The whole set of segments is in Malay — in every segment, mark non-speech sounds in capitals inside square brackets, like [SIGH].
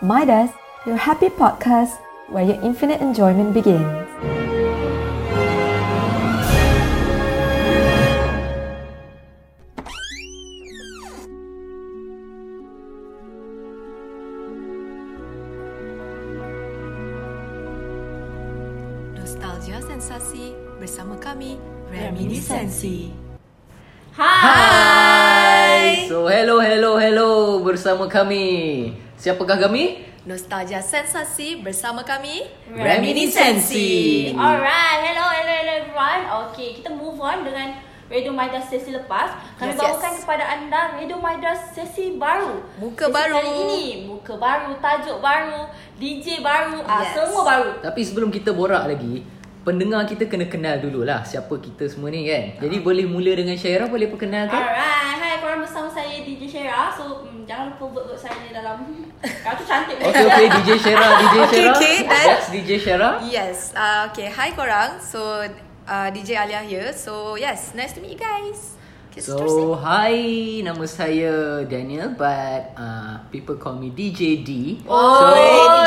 Midas, your happy podcast where your infinite enjoyment begins. Nostalgia Sensasi bersama kami Reminiscensi. Hai. So hello hello hello bersama kami. Siapakah kami? Nostalgia Sensasi bersama kami Reminiscensi. Alright, hello, hello, hello everyone. Okay, kita move on dengan Radio Midas sesi lepas. Kami Yes, bawakan yes. kepada anda Radio Midas sesi baru. Muka sesi baru. Kali ini, muka baru, tajuk baru, DJ baru, ah Yes. semua baru. Tapi sebelum kita borak lagi, pendengar kita kena kenal dululah siapa kita semua ni kan. Jadi boleh mula dengan Syaira boleh perkenalkan? Alright, saya DJ Shera. So, hmm, jangan lupa buat-buat saya dalam Kau [LAUGHS] tu cantik Okay okay DJ Syaira DJ [LAUGHS] Okay, Syaira. okay, dan- That's DJ Syaira. Yes, uh, okay, hi korang So, uh, DJ Alia here So, yes, nice to meet you guys Okay, So hi nama saya Daniel but uh, people call me DJ D. Oh, so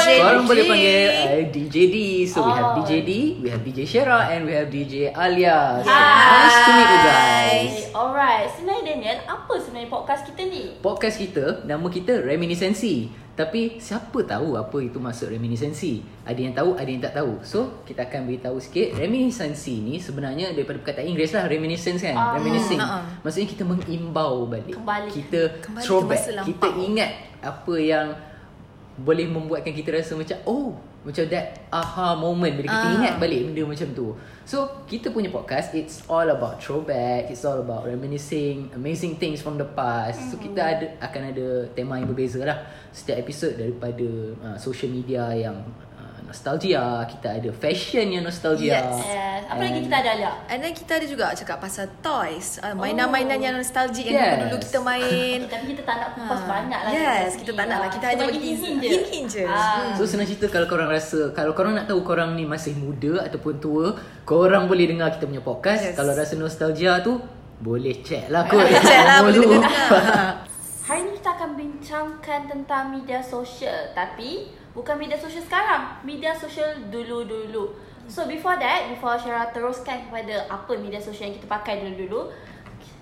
DJ korang D. boleh panggil uh, DJ D. So we have Oh. DJ D, we have DJ Shera and we have DJ Alia. So Hi. nice to meet you guys. Alright. Sebenarnya Daniel, apa sebenarnya podcast kita ni? Podcast kita nama kita Reminiscensi. Tapi siapa tahu apa itu maksud reminiscensi? Ada yang tahu, ada yang tak tahu. So, kita akan beritahu sikit. Reminiscensi ni sebenarnya daripada perkataan Inggeris lah. Reminiscence kan? Ah. Reminiscing. Ha-ha. Maksudnya kita mengimbau balik. Kembali. Kita Kembali ke throwback. lampau. Kita ingat apa yang boleh membuatkan kita rasa macam oh macam that aha moment bila kita Ah. ingat balik benda macam tu. So, kita punya podcast it's all about throwback, it's all about reminiscing amazing things from the past. So, kita ada akan ada tema yang berbeza lah setiap episod daripada uh, social media yang uh, nostalgia, kita ada fashion yang nostalgia. Yes. Yes. Apa lagi And- kita ada Alia? And then kita ada juga cakap pasal toys uh, Mainan-mainan yang nostalgic Yang Yes. dulu-dulu kita main [LAUGHS] tapi kita tak nak kupas Ha. banyak lah. Yes, kita tak nak lah. ah, Kita hanya bagi hint-hint je. je. Ah. Hmm. So senang cerita kalau korang rasa Kalau korang nak tahu korang ni masih muda ataupun tua Korang boleh dengar kita punya podcast Yes. Kalau rasa nostalgia tu Boleh check lah kot Boleh check lah, boleh Dulu. dengar-dengar. [LAUGHS] Hari ni kita akan bincangkan tentang media sosial Tapi bukan media sosial sekarang Media sosial dulu-dulu So before that, before Syara teruskan kepada apa media sosial yang kita pakai dulu-dulu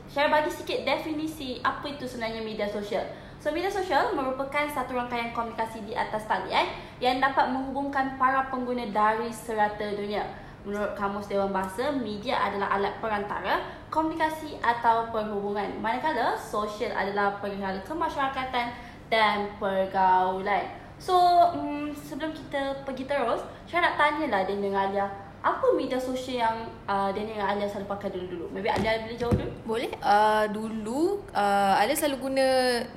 Syara bagi sikit definisi apa itu sebenarnya media sosial So media sosial merupakan satu rangkaian komunikasi di atas talian Yang dapat menghubungkan para pengguna dari serata dunia Menurut Kamus Dewan Bahasa, media adalah alat perantara, komunikasi atau perhubungan. Manakala sosial adalah perihal kemasyarakatan dan pergaulan. So, mm, sebelum kita pergi terus, saya nak tanyalah Daniel dengan Alia, apa media sosial yang uh, Daniel dengan Alia selalu pakai dulu-dulu? Maybe Alia boleh jawab dulu? Boleh. Uh, dulu uh, Alia selalu guna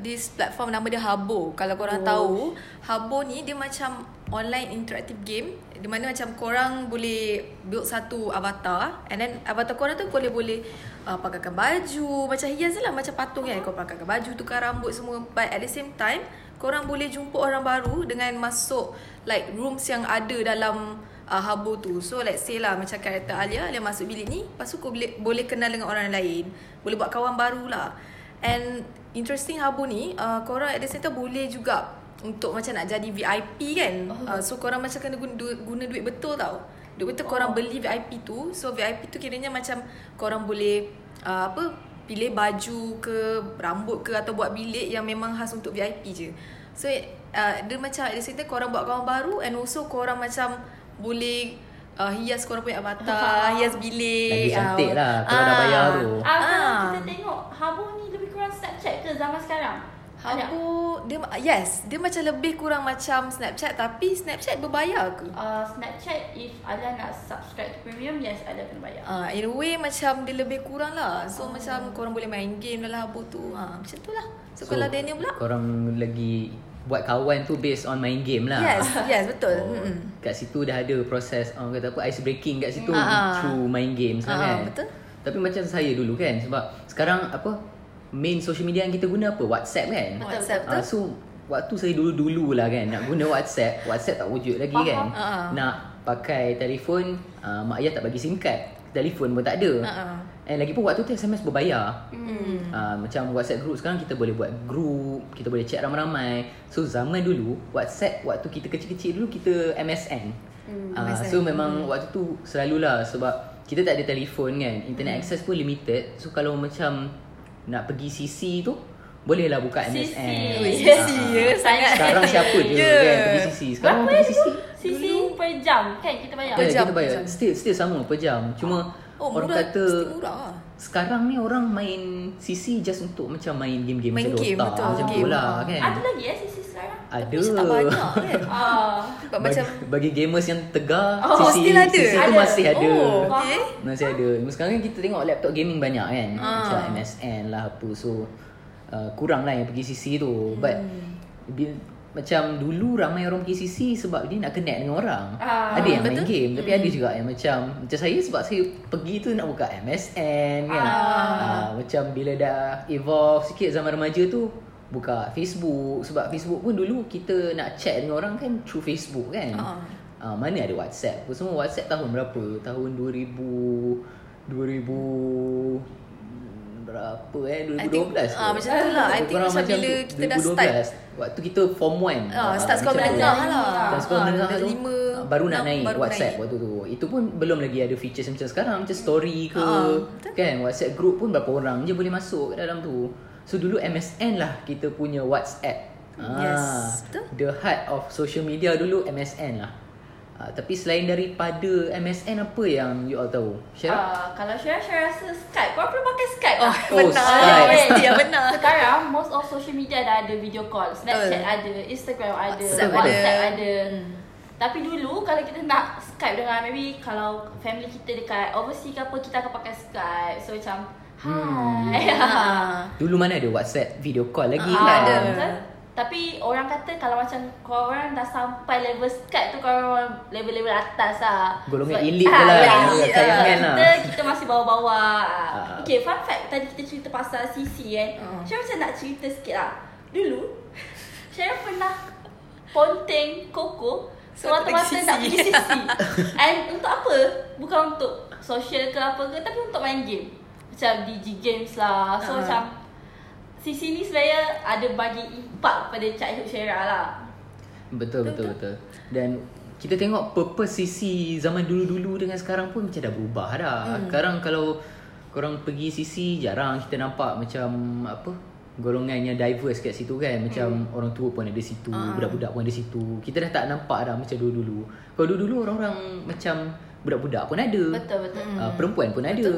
this platform nama dia Habbo. Kalau korang Oh. tahu, Habbo ni dia macam online interactive game di mana macam korang boleh build satu avatar and then avatar korang tu boleh boleh uh, pakaikan baju macam hias lah macam patung kan kau pakaikan baju tukar rambut semua but at the same time korang boleh jumpa orang baru dengan masuk like rooms yang ada dalam uh, Habbo tu. So let's say lah Macam karakter Alia Alia masuk bilik ni Lepas tu kau boleh, boleh kenal dengan orang lain. Boleh buat kawan baru lah. And Interesting Habbo ni uh, Korang at the time Boleh juga Untuk macam nak jadi VIP kan? Uh, So korang macam kena guna, guna duit betul tau. Duit betul korang beli VIP tu. So VIP tu kiranya macam Korang boleh uh, Apa Pilih baju ke Rambut ke Atau buat bilik Yang memang khas untuk VIP je. So uh, Dia macam At the same time korang buat kawan baru And also korang macam Boleh uh, Hias korang punya avatar [LAUGHS] Hias bilik Lagi cantik Ah, lah Kalau dah bayar tu. Ah, kalau Ah. kita tengok, Habu ni lebih kurang Snapchat ke zaman sekarang? Ada? Habbo dia yes dia macam lebih kurang macam Snapchat tapi Snapchat berbayar ke? Uh, Snapchat, if Alia nak subscribe to premium, yes, Alia kena bayar. Uh, in a way macam dia lebih kurang lah So macam korang boleh main game dalam Habbo tu ha, Macam tu lah So, so kalau Daniel pula Korang lagi Buat kawan tu based on main game lah Yes yes betul Oh, Mm-mm. kat situ dah ada proses orang kata apa ice breaking kat situ Ah, ah. through main games lah Ah, kan. betul. Tapi macam saya dulu kan sebab sekarang apa main social media yang kita guna apa WhatsApp kan. WhatsApp Ah, betul so waktu saya dulu-dulu lah kan nak guna WhatsApp, WhatsApp tak wujud lagi Faham. kan. Ah, ah. Nak pakai telefon uh, mak ayah tak bagi SIM card. Telefon pun tak ada. Ah, ah. And lagi pun waktu tu SMS berbayar. Hmm. Uh, macam WhatsApp group sekarang kita boleh buat group, kita boleh chat ramai-ramai. So zaman dulu WhatsApp waktu kita kecil-kecil dulu kita MSN. Hmm, uh, MSN. so memang waktu tu selalulah sebab kita tak ada telefon kan. Internet access pun limited. So kalau macam nak pergi CC tu bolehlah buka CC. MSN. Ah. CC ya, sangat. Sekarang siapa je Ya. kan pergi CC. Sekarang Berapa pergi ya CC. Sisi per jam kan kita bayar. Kan, jam, kita bayar. per jam. Still still sama per jam. Cuma Oh, orang murah. kata murah lah. sekarang ni orang main CC just untuk macam main game-game Main macam game, Dota betul, macam tu game. lah Ah. kan. Ada lagi eh sisi sekarang? Ada. Tapi tak banyak kan. [LAUGHS] Ah. Sebab bagi, macam bagi gamers yang tegar Oh, CC, still ada? CC tu masih ada. Oh, okay. Masih ada. Sekarang kita tengok laptop gaming banyak kan. Ah. Macam MSN lah apa. So uh, kurang lah yang pergi CC tu. But Hmm. bil, macam dulu ramai orang pergi CC sebab dia nak connect dengan orang. Ah, ada yang main betul. game tapi ada juga yang macam macam saya sebab saya pergi tu nak buka MSN kan. Ah. Ah, macam bila dah evolve sikit zaman remaja tu buka Facebook sebab Facebook pun dulu kita nak chat dengan orang kan through Facebook kan. Ah. Ah, mana ada WhatsApp. Semua WhatsApp tahun berapa? Tahun 2000 2000 berapa eh I 2012 think, ke? ah, macam tu lah. I think Kurang macam bila kita dah 2012. Waktu kita form 1 Ah, start sekolah menengah lah. Start sekolah Ah, menengah tu lima, ah, Baru nak naik baru WhatsApp naik. waktu tu Itu pun belum lagi ada features macam sekarang Macam story ke Ah, Kan WhatsApp group pun berapa orang je boleh masuk kat dalam tu So dulu MSN lah kita punya WhatsApp Yes, Ah, betul. The heart of social media dulu MSN lah Ah, Tapi selain daripada MSN apa yang you all tahu? Syarah? Ah, kalau Syara, Syara rasa Skype. Korang perlu pakai Skype Oh, tak? Oh, benar. Skype. Mesti yang benar. Sekarang most of social media dah ada video call. Snapchat Betul. ada, Instagram ada, WhatsApp WhatsApp, ada. ada. Tapi dulu kalau kita nak Skype dengan maybe kalau family kita dekat overseas ke apa kita akan pakai Skype. So macam hi. Ah. [LAUGHS] Dulu mana ada WhatsApp video call lagi Ah, kan? ada. Betul? Tapi orang kata kalau macam korang dah sampai level Skype tu korang level-level atas lah. Golongan Sebab- elite Ah, [LAUGHS] je lah, ya, yang elite sayangan lah. lah. Kita, kita masih bawah-bawah. Ah. Okay, fun fact tadi kita cerita pasal CC kan. Ah. Saya macam nak cerita sikit lah. Dulu, [LAUGHS] saya pernah ponteng koko So, semata-mata nak pergi CC. And untuk apa? Bukan untuk social ke apa ke, tapi untuk main game. Macam DG Games lah. So Ah. macam CC ni sebenarnya ada bagi impak pada childhood Syara lah. Betul betul betul. Dan kita tengok purpose CC zaman dulu-dulu dengan sekarang pun macam dah berubah dah. Hmm. Sekarang kalau korang pergi CC jarang kita nampak macam apa golongan yang diverse kat situ kan macam hmm. orang tua pun ada situ Ah. budak-budak pun ada situ kita dah tak nampak dah macam dulu-dulu kalau dulu-dulu orang-orang macam budak-budak pun ada Betul betul. Hmm. uh, perempuan pun ada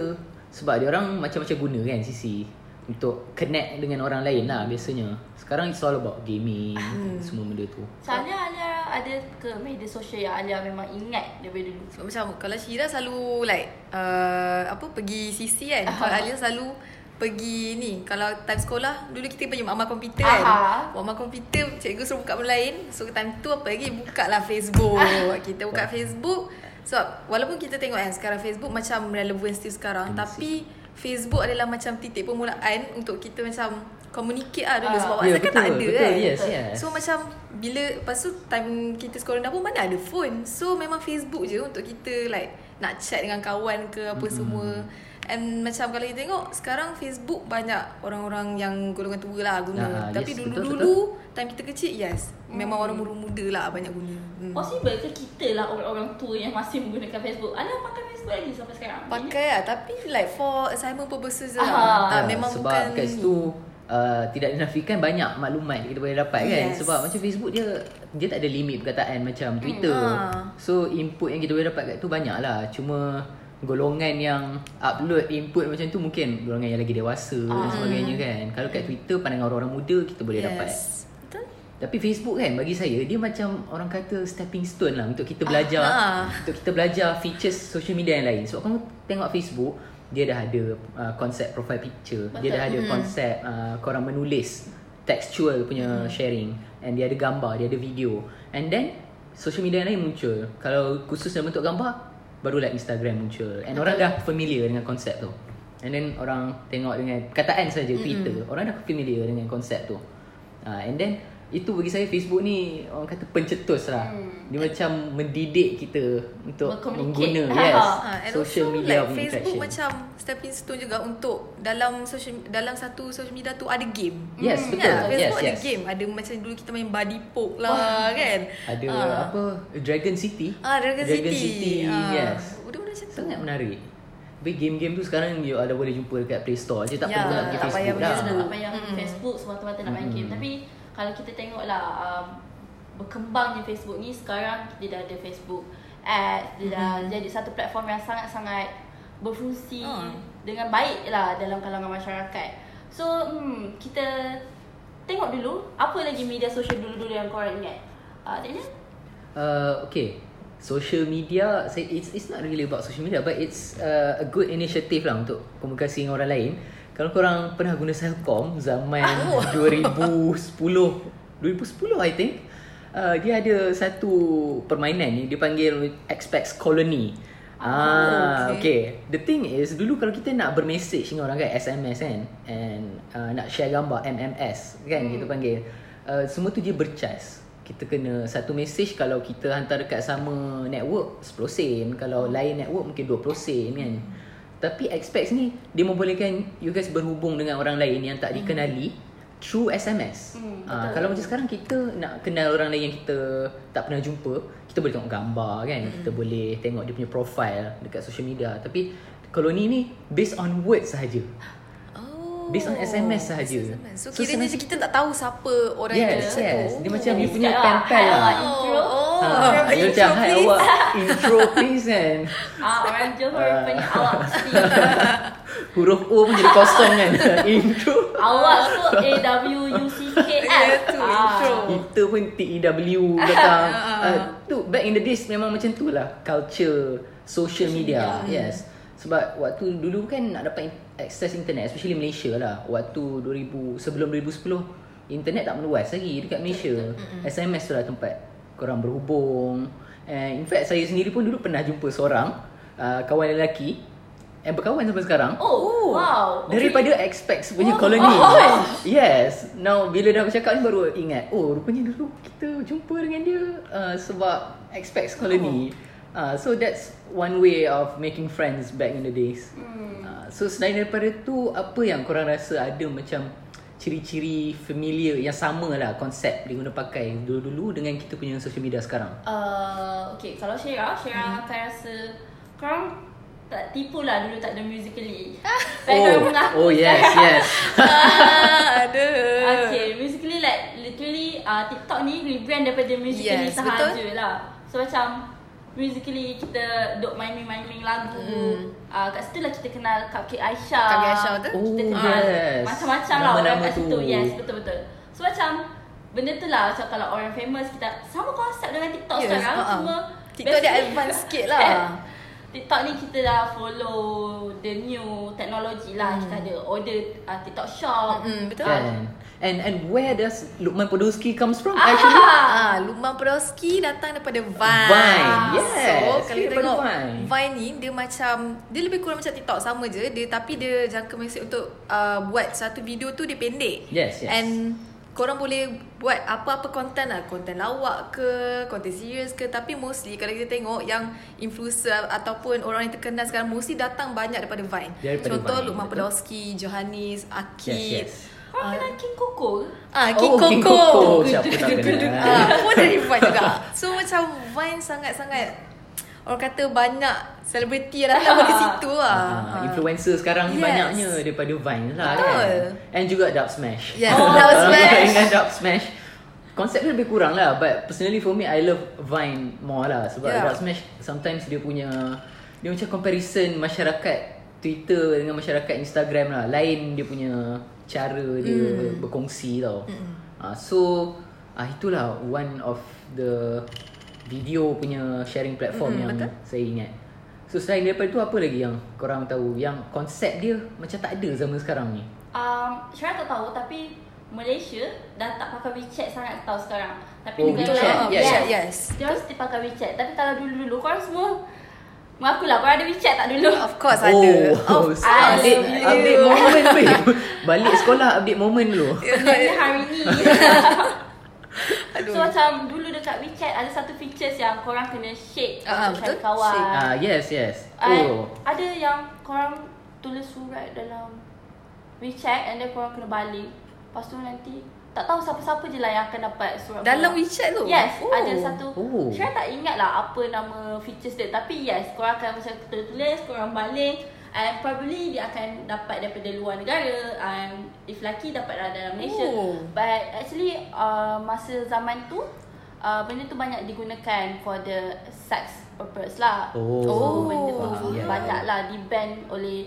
sebab dia orang macam-macam guna kan CC untuk connect dengan orang lain lah biasanya sekarang it's all about gaming semua benda tu Soalnya Alia ada ke media sosial yang Alia memang ingat daripada dulu. Sebab macam kalau Syira selalu like uh, apa pergi CC kan. Kalau Alia selalu pergi ni kalau time sekolah dulu kita pergi amal komputer kan. Amal komputer cikgu suruh buka benda lain. So time tu apa lagi buka lah Facebook. [LAUGHS] kita buka Facebook. Sebab walaupun kita tengok kan sekarang Facebook macam relevan still sekarang tapi Facebook adalah macam titik permulaan untuk kita macam communicate lah dulu Ah. sebab WhatsApp kan tak ada betul, kan. yes, yes. So macam bila lepas tu time kita sekolah rendah pun mana ada phone. So memang Facebook je untuk kita like nak chat dengan kawan ke apa mm-hmm. semua. And macam kalau kita tengok sekarang Facebook banyak orang-orang yang golongan tua lah guna. Ah, Tapi yes, dulu-dulu time kita kecil yes. Memang orang muda-muda lah banyak guna. Hmm. Possible ke kita lah orang-orang tua yang masih menggunakan Facebook? Alia pakai Facebook lagi sampai sekarang? Pakai lah tapi like for assignment purposes Ah. lah. Tak Ya, memang sebab bukan kat situ uh, tidak dinafikan banyak maklumat yang kita boleh dapat kan Yes. sebab macam Facebook dia dia tak ada limit perkataan macam Twitter. Ah. So input yang kita boleh dapat kat tu banyak lah. Cuma golongan yang upload input macam tu mungkin golongan yang lagi dewasa dan sebagainya kan. Kalau kat Twitter pandangan orang-orang muda kita boleh dapat. yes. Betul? Tapi Facebook kan bagi saya dia macam orang kata stepping stone lah untuk kita belajar Ah. untuk kita belajar features social media yang lain. Sebab kamu tengok Facebook dia dah ada uh, konsep profile picture, Betul. dia dah ada konsep uh, korang menulis textual punya sharing and dia ada gambar, dia ada video. And then social media yang lain muncul. Kalau khusus dalam bentuk gambar barulah Instagram muncul. And orang dah familiar dengan konsep tu. And then orang tengok dengan kataan saja Twitter, orang dah familiar dengan konsep tu. Uh, and then itu bagi saya Facebook ni orang kata pencetus lah. Hmm. Dia macam mendidik kita untuk mengguna yes, Ha, and social also media like Facebook interaction. macam stepping stone juga untuk dalam social dalam satu social media tu ada game. Yes, betul. Ya, Facebook yes, ada yes. game. Ada macam dulu kita main body poke lah kan. Ada Ah. apa Dragon City. Ah, Dragon, Dragon City. City. Ah. Yes. Benda-benda macam tu. Sangat menarik. Tapi game-game tu sekarang you ada boleh jumpa dekat Play Store je tak Ya, perlu nak pergi tak payah Facebook dah. sana. tak payah mm Facebook semata-mata nak main game. Tapi kalau kita tengoklah um, berkembangnya Facebook ni sekarang kita dah ada Facebook Ads, dia dah jadi satu platform yang sangat-sangat berfungsi Ah. dengan baik lah dalam kalangan masyarakat. So, hmm, kita tengok dulu apa lagi media sosial dulu-dulu yang korang ingat. Uh, Daniel? Uh, okay. Social media, say it's it's not really about social media, but it's uh, a good initiative lah untuk komunikasi dengan orang lain. Kalau korang pernah guna Selcom zaman Oh. 2010, 2010 I think, uh, dia ada satu permainan ni dia panggil Expex Colony. Ah, okay. okay. The thing is dulu kalau kita nak bermesej dengan orang kan SMS kan and uh, nak share gambar MMS kan hmm. kita panggil uh, semua tu dia bercas. Kita kena satu message kalau kita hantar dekat sama network 10 sen, kalau lain network mungkin 20 sen kan. Tapi Expex ni dia membolehkan you guys berhubung dengan orang lain yang tak dikenali through SMS. Hmm, Ah, betul. kalau macam sekarang kita nak kenal orang lain yang kita tak pernah jumpa, kita boleh tengok gambar kan, kita boleh tengok dia punya profile dekat social media. Tapi koloni ni based on words sahaja. Oh. Based on SMS sahaja. SMS. So, So, kiranya senang- kita tak tahu siapa orang yang Yes, kita yes. tu. Dia macam you punya cakap pen lah, pal lah. intro. Oh, Ha, oh. dia Intro, macam hi please." awak intro please kan. [LAUGHS] Ah, orang Johor Ah. punya awak. [LAUGHS] Huruf O pun jadi kosong kan. [LAUGHS] intro. awak tu A W U C K S. Ya, tu, intro. Kita pun TEW belakang. uh, tu back in the days memang macam tu lah culture social media. Yes. Sebab waktu dulu kan nak dapat access internet especially Malaysia lah. Waktu 2000 sebelum 2010 internet tak meluas lagi dekat Malaysia. SMS tu lah tempat korang berhubung. And in fact saya sendiri pun dulu pernah jumpa seorang uh, kawan lelaki yang berkawan sampai sekarang. Oh, wow. Daripada Expex punya koloni. Yes. Now bila dah bercakap ni baru ingat. Oh, rupanya dulu kita jumpa dengan dia uh, sebab Expex koloni. Uh, so that's one way of making friends back in the days. Uh, so selain daripada tu apa yang korang rasa ada macam ciri-ciri familiar yang sama lah konsep dia guna pakai dulu-dulu dengan kita punya social media sekarang. Uh, okay, kalau Syira, Syira akan rasa korang tak tipu lah dulu tak ada musically. Tapi korang mengaku oh yes, sekarang. [LAUGHS] yes. Ah, ada. Okay, musically like literally uh, TikTok ni rebrand daripada musically Yes, sahaja betul. lah. So macam musically kita duk main-main lagu. Hmm. Uh, kat situ lah kita kenal Cupcake Aisyah. Cupcake Aisyah tu? Kita Oh, kenal yes. macam-macam lah orang kat situ. tu. Yes, betul-betul. So macam benda tu lah macam kalau orang famous kita sama konsep dengan TikTok Yes, sekarang uh-uh. cuma TikTok dia advance [LAUGHS] sikit lah. Kan? TikTok ni kita dah follow the new technology lah. Kita ada order uh, TikTok shop. Mm-mm, betul. And and and where does Lukman Podolski comes from Ah. actually? Ah, Lukman Podolski datang daripada Vine. Vine, yes. So, kalau kita tengok Vine. Vine. ni dia macam dia lebih kurang macam TikTok sama je dia tapi dia jangka masa untuk uh, buat satu video tu dia pendek. Yes, yes. And korang boleh buat apa-apa konten lah Konten lawak ke Konten serius ke Tapi mostly Kalau kita tengok Yang influencer Ataupun orang yang terkenal sekarang Mostly datang banyak daripada Vine Daripada Contoh Vine, Lukman. Podolski Johannes Akid Yes, yes. Kenal King Coco ke? Ah, King Oh, Coco. King Coco. Siapa tak kenal? [LAUGHS] Ah, pun dari Vine juga. So macam Vine sangat-sangat orang kata banyak selebriti yang datang dari situ lah. Ah, influencer sekarang ni Yes. banyaknya daripada Vine lah Betul. kan. And juga Dub Smash. Yes, [LAUGHS] Ah, Dub Smash. Dengan Dub Smash. Konsep dia lebih kurang lah But personally for me I love Vine more lah Sebab Yeah. Dub Smash Sometimes dia punya Dia macam comparison masyarakat Twitter dengan masyarakat Instagram lah Lain dia punya Cara dia Hmm. berkongsi tau Ah, So ah Itulah one of the Video punya sharing platform Mm, yang betul. saya ingat So selain daripada tu apa lagi yang korang tahu Yang konsep dia macam tak ada zaman sekarang ni Um, Syara tak tahu tapi Malaysia dah tak pakai WeChat sangat tahu sekarang. Tapi Oh, negara WeChat, lain, yes. WeChat, yes. Dia orang mesti pakai WeChat. Tapi kalau dulu-dulu korang semua mengaku lah korang ada WeChat tak dulu? Of course ada. Oh, Of so [LAUGHS] course. update, you. update moment babe. [LAUGHS] Balik sekolah update moment dulu. [LAUGHS] Sebenarnya hari ni. Aduh. So macam dulu dekat WeChat ada satu features yang korang kena shake Ah, untuk cari betul. kawan. Shake. Ah yes yes. Oh. ada yang korang tulis surat dalam WeChat and then korang kena balik. Lepas tu nanti tak tahu siapa-siapa je lah yang akan dapat surat Dalam korang. WeChat tu? Yes, Oh. ada satu. Oh. Saya tak ingat lah apa nama features dia. Tapi yes, korang akan macam tulis, korang balik. And probably dia akan dapat daripada luar negara. And if laki dapat dalam Malaysia. Oh. But actually uh, masa zaman tu, uh, benda tu banyak digunakan for the sex purpose lah. Oh. So benda tu faham. Ya. banyak lah di ban oleh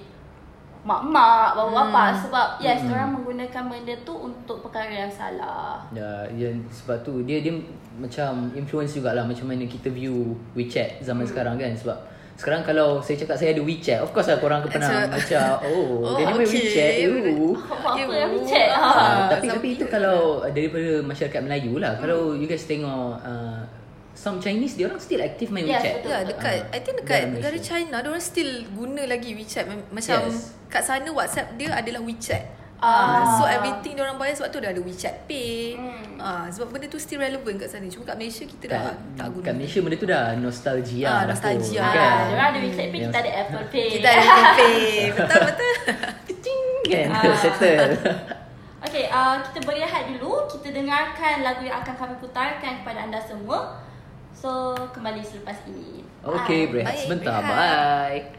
mak-mak, bapa-bapa Hmm. sebab yes, Hmm. orang menggunakan benda tu untuk perkara yang salah. Ya, ya, sebab tu dia dia macam influence jugalah macam mana kita view WeChat zaman Hmm. sekarang kan sebab sekarang kalau saya cakap saya ada WeChat, of course lah korang akan pernah Macam- macam oh, [LAUGHS] Oh, dia ni main. WeChat. Uh. Apa yang WeChat? Ah. Ha. Ah, tapi tapi itu kalau daripada masyarakat Melayu lah. Kalau you guys tengok uh, some Chinese dia orang still aktif main Yes, WeChat. Ya, dekat Ah, I think dekat negara. China dia orang still guna lagi WeChat macam Yes. Kat sana WhatsApp dia adalah WeChat. Ah. Ah. so everything dia orang bayar sebab tu dah ada WeChat Pay. Hmm. Ah sebab benda tu still relevant kat sana. Cuma kat Malaysia kita dah Kat, tak guna. kat Malaysia benda tu dah nostalgia Ah, dah nostalgia. tu, Ah, kan? dia orang ada WeChat Pay, kita ada Apple [LAUGHS] Pay. Kita ada Apple Pay. [LAUGHS] Betul betul. [LAUGHS] Kecing kan Ah. settle. Okay, uh, kita berehat dulu. Kita dengarkan lagu yang akan kami putarkan kepada anda semua. So, kembali selepas ini. Okay, Bye. berehat sebentar. berehat. Bye.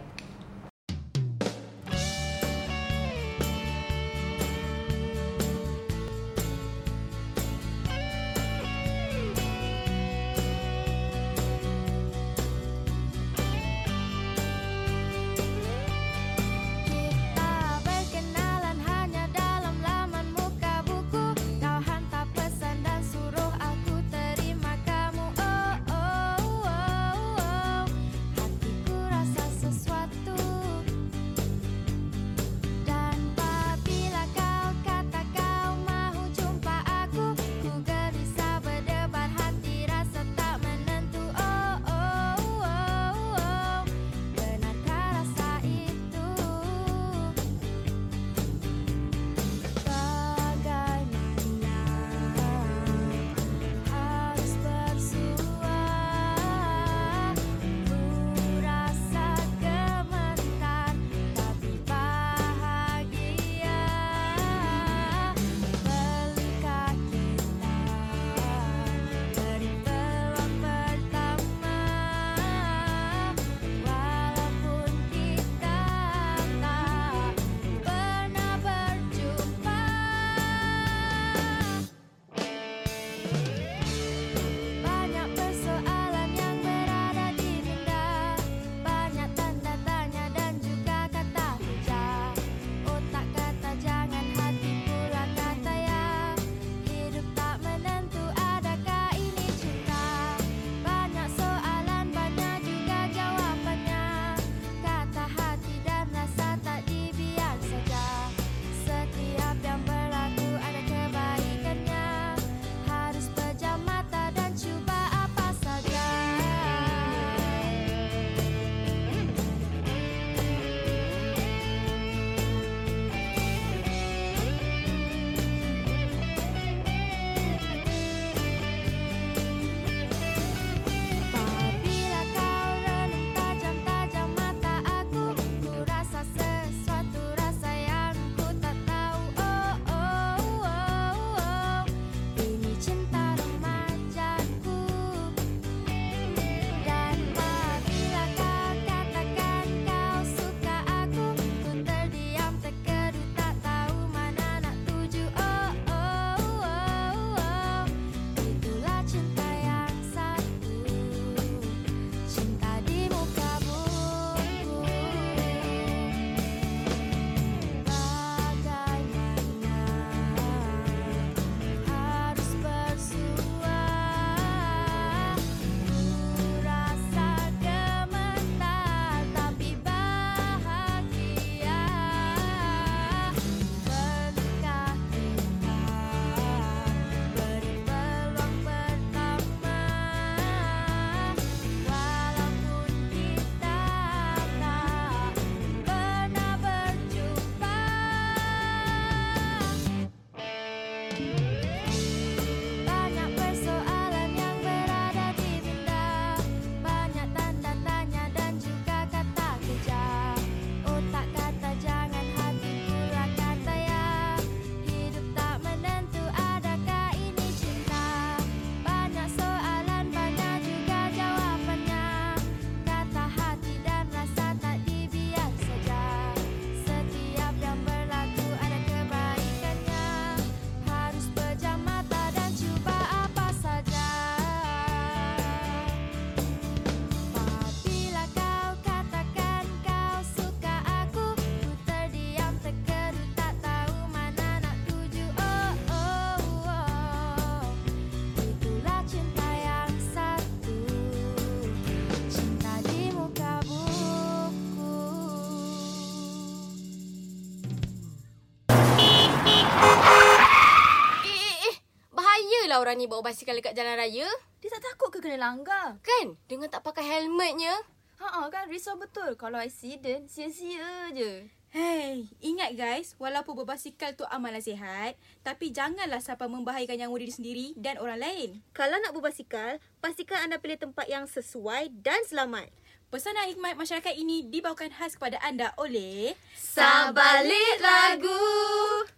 Orang ni bawa basikal dekat jalan raya? Dia tak takut ke kena langgar? Kan? Dengan tak pakai helmetnya. Ha kan risau betul kalau accident sia-sia je. Hey, ingat guys, walaupun berbasikal tu amalan sihat, tapi janganlah sampai membahayakan nyawa diri sendiri dan orang lain. Kalau nak berbasikal, pastikan anda pilih tempat yang sesuai dan selamat. Pesanan hikmat masyarakat ini dibawakan khas kepada anda oleh Sabalik lagu.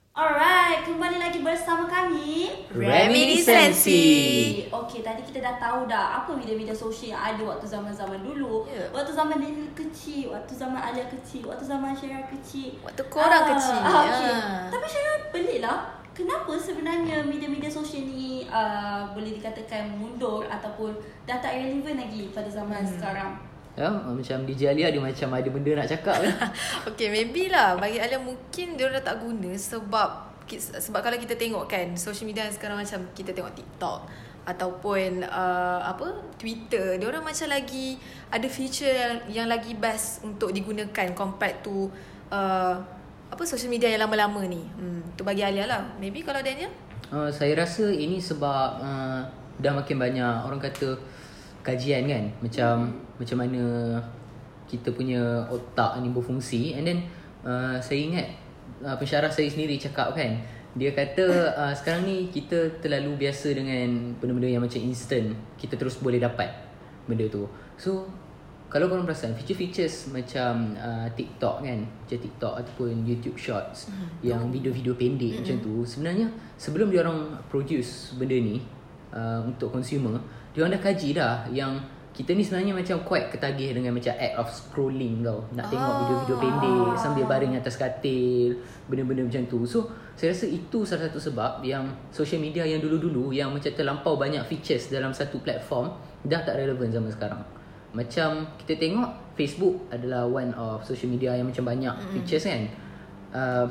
Lagi bersama kami Reminiscensi. Okay, tadi kita dah tahu dah apa media-media sosial yang ada waktu zaman-zaman dulu. Ya. Waktu zaman Daniel kecil, waktu zaman Alia kecil, waktu zaman Syara kecil. Waktu korang kecil, Ah, okay. ah. Tapi Syara pelik lah. Kenapa sebenarnya media-media sosial ni uh, boleh dikatakan mundur ataupun dah tak relevan lagi pada zaman Hmm. sekarang? Ya, macam DJ Alia dia macam ada benda nak cakap [LAUGHS] kan. Okay maybe lah Bagi Alia mungkin Dia dah tak guna Sebab Sebab kalau kita tengok kan Social media sekarang macam Kita tengok TikTok Ataupun uh, Apa Twitter Dia orang macam lagi Ada feature yang, yang lagi best Untuk digunakan Compared to uh, Apa social media yang lama-lama ni. Hmm, Tu bagi Alia lah. Maybe kalau Daniel? Uh, saya rasa ini sebab uh, dah makin banyak orang kata kajian kan. Macam macam mana kita punya otak ni berfungsi. And then uh, saya ingat uh, pensyarah saya sendiri cakap kan. Dia kata uh, sekarang ni kita terlalu biasa dengan benda-benda yang macam instant. Kita terus boleh dapat benda tu. So kalau korang perasan feature-features macam uh, TikTok kan. Macam TikTok ataupun YouTube Shorts yang video-video pendek macam tu. Sebenarnya sebelum dia orang produce benda ni uh, untuk consumer dia orang dah kaji dah yang kita ni sebenarnya macam quite ketagih dengan macam act of scrolling tau. Nak tengok video-video pendek sambil baring atas katil benda-benda macam tu. So saya rasa itu salah satu sebab yang social media yang dulu-dulu yang macam terlampau banyak features dalam satu platform dah tak relevan zaman sekarang. Macam kita tengok Facebook adalah one of social media yang macam banyak mm. features kan. Uh,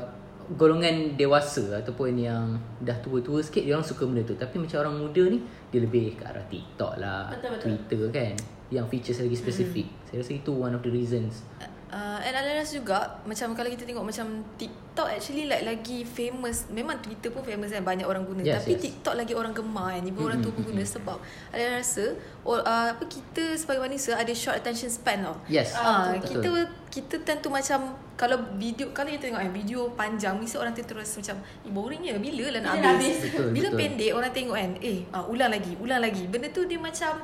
golongan dewasa ataupun yang dah tua-tua sikit dia orang suka benda tu tapi macam orang muda ni dia lebih ke arah TikTok lah Betul, betul. Twitter kan yang features lagi spesifik mm. saya rasa itu one of the reasons Uh, and Alia rasa juga Macam kalau kita tengok Macam TikTok actually like Lagi famous Memang Twitter pun famous kan Banyak orang guna Yes, Tapi yes. TikTok lagi orang gemar kan Ibu orang tu pun guna Sebab Alia rasa or, uh, apa Kita sebagai manusia Ada short attention span tau yes Ah, betul. kita kita tentu macam kalau video kalau kita tengok eh video panjang mesti orang tu terus macam eh, boringnya bila lah nak Bila habis. habis? Betul, bila betul. pendek orang tengok kan eh ah, ulang lagi ulang lagi. Benda tu dia macam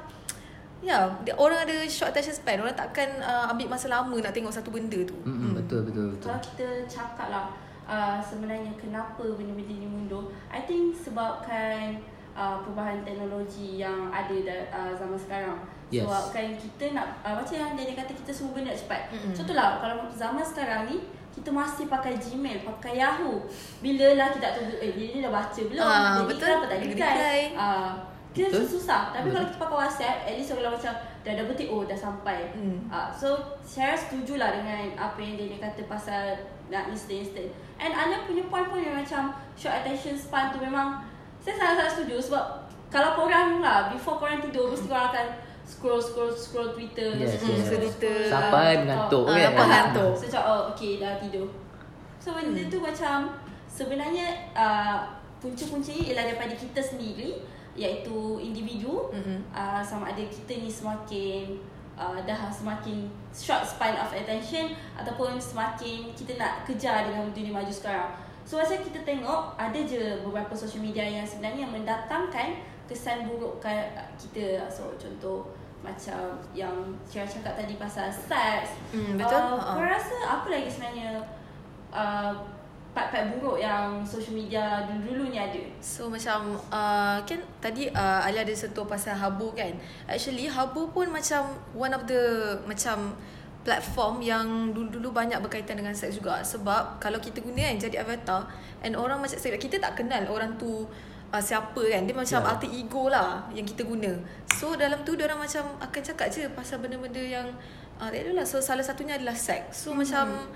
ya dia, orang ada short attention span orang takkan uh, ambil masa lama nak tengok satu benda tu. Mm-mm, betul betul betul Kalau kita cakap lah uh, sebenarnya kenapa benda-benda ni mundur, I think sebabkan uh, perubahan teknologi yang ada da, uh, zaman sekarang. Yes. Sebabkan kita nak, uh, macam yang dia kata kita semua benda cepat. Mm-mm. Contohlah kalau zaman sekarang ni, kita masih pakai Gmail, pakai Yahoo. Bila lah kita tak tunggu, eh bila ni dah baca belum? Ah, Dia betul. reply apa tak Dia reply? reply. Uh, Betul. macam susah. Tapi Betul. kalau kita pakai WhatsApp, at least kalau macam dah double tick, oh dah sampai. Hmm. Uh, so saya setuju lah dengan apa yang dia, dia kata pasal nak instant-instant. And Ana punya point-point yang macam short attention span tu memang saya sangat-sangat setuju sebab kalau korang lah before korang tidur mesti korang akan scroll scroll scroll Twitter, Yes, scroll, yes. scroll, Twitter. Sampai mengantuk TikTok. kan? Ah, nampak ngantuk. So [LAUGHS] macam oh okay dah tidur. So benda tu macam sebenarnya uh, punca-puncanya ialah daripada kita sendiri iaitu individu Mm-mm. uh, sama ada kita ni semakin uh, dah semakin short span of attention ataupun semakin kita nak kejar dengan dunia maju sekarang. So macam kita tengok ada je beberapa social media yang sebenarnya mendatangkan kesan buruk ke kita. So contoh macam yang Syara cakap tadi pasal seks. Hmm, betul. Uh, Ha-ha. kau rasa apa lagi sebenarnya uh, part-part buruk yang social media dulu-dulu ni ada? So macam uh, kan tadi uh, Ali ada sentuh pasal Habu kan. Actually Habu pun macam one of the macam platform yang dulu-dulu banyak berkaitan dengan seks juga sebab kalau kita guna kan jadi avatar and orang macam saya kita tak kenal orang tu uh, siapa kan dia macam Ya. alter ego lah yang kita guna so dalam tu orang macam akan cakap je pasal benda-benda yang uh, tak adalah so salah satunya adalah seks so hmm. macam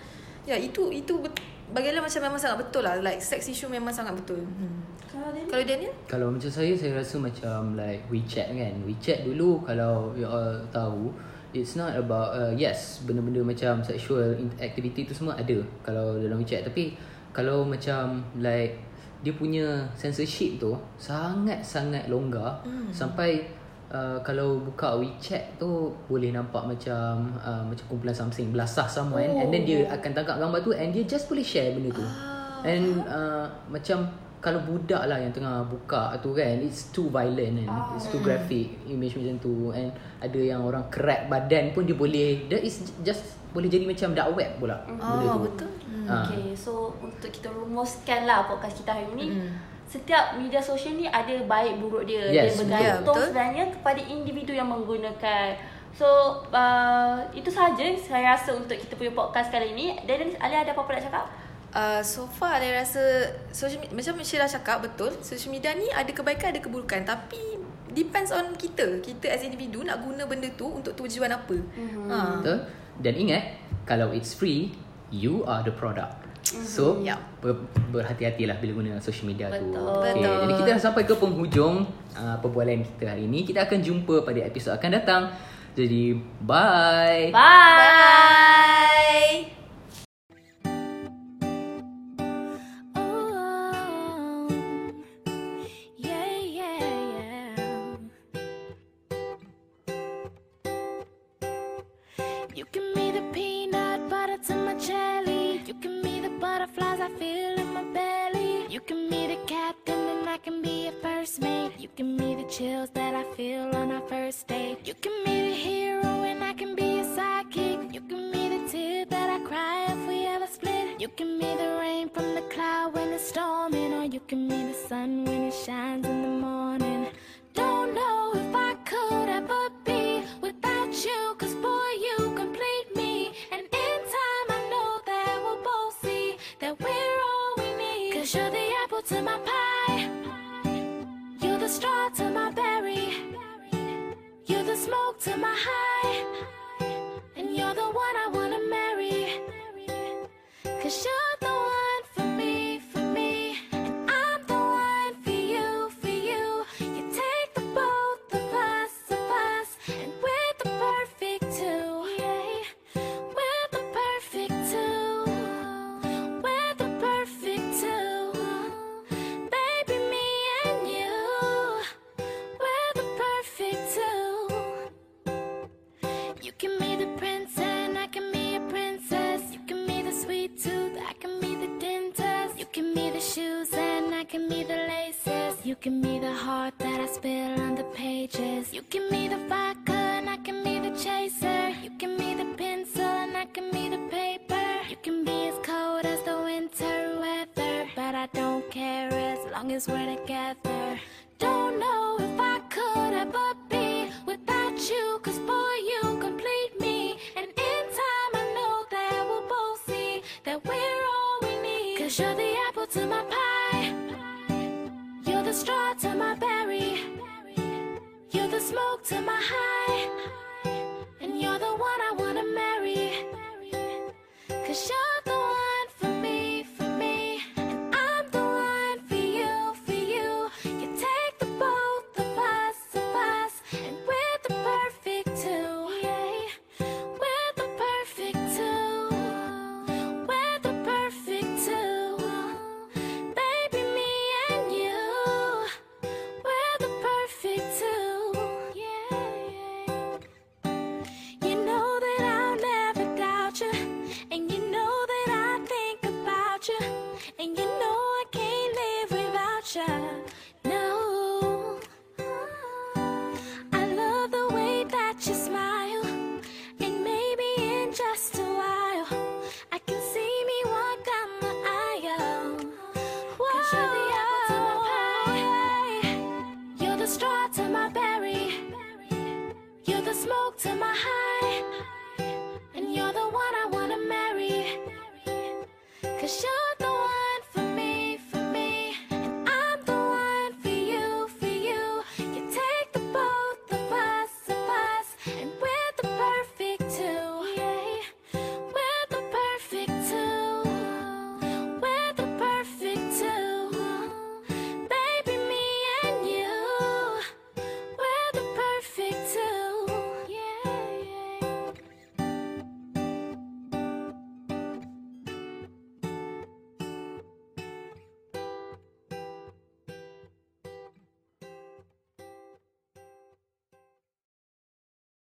ya itu itu bet- bagi Alia macam memang sangat betul lah. Like sex issue memang sangat betul. Hmm. Kalau dia kalau Daniel? Kalau macam saya Saya rasa macam Like WeChat kan. WeChat dulu Kalau you all tahu It's not about uh, Yes Benda-benda macam Sexual activity tu semua ada Kalau dalam WeChat. Tapi Kalau macam Like dia punya censorship tu sangat-sangat longgar Hmm. sampai uh, kalau buka WeChat tu boleh nampak macam uh, macam kumpulan something belasah someone oh. and then dia akan tangkap gambar tu and dia just boleh share benda tu. Ah. And uh, macam kalau budak lah yang tengah buka tu kan it's too violent and Ah. it's too graphic image macam tu and ada yang orang kerat badan pun dia boleh that is just boleh jadi macam dark web pula benda Oh, tu. betul. Ah. Okay, so untuk kita rumuskan lah podcast kita hari ni. Mm. Setiap media sosial ni ada baik buruk dia. Yes, dia betul. bergantung betul. sebenarnya kepada individu yang menggunakan. So, uh, itu sahaja saya rasa untuk kita punya podcast kali ni. Dan Ali ada apa-apa nak cakap? Uh, so far saya rasa social media, macam Syirah cakap betul social media ni ada kebaikan ada keburukan tapi depends on kita kita as individu nak guna benda tu untuk tujuan apa mm-hmm. ha. Betul? Dan ingat kalau it's free you are the product. So Yup. ber, berhati-hatilah bila guna social media tu. Betul. Okay. Betul. Jadi kita dah sampai ke penghujung uh, perbualan kita hari ini. Kita akan jumpa pada episod akan datang. Jadi bye. Bye. Oh, yeah, yeah, yeah. You give me the peanut give me the chills that I feel on our first date. You can me the hero and I can be a sidekick. You can me the tear that I cry if we ever split. You give me the rain from the cloud when it's storming, or you can me the sun when it shines to my high, as we're together. Don't know if I could ever be without you, cause boy, you complete me. And in time, I know that we'll both see that we're all we need. Cause you're the apple to my pie, you're the straw to my berry, you're the smoke to my high, and you're the one I wanna marry. Cause you're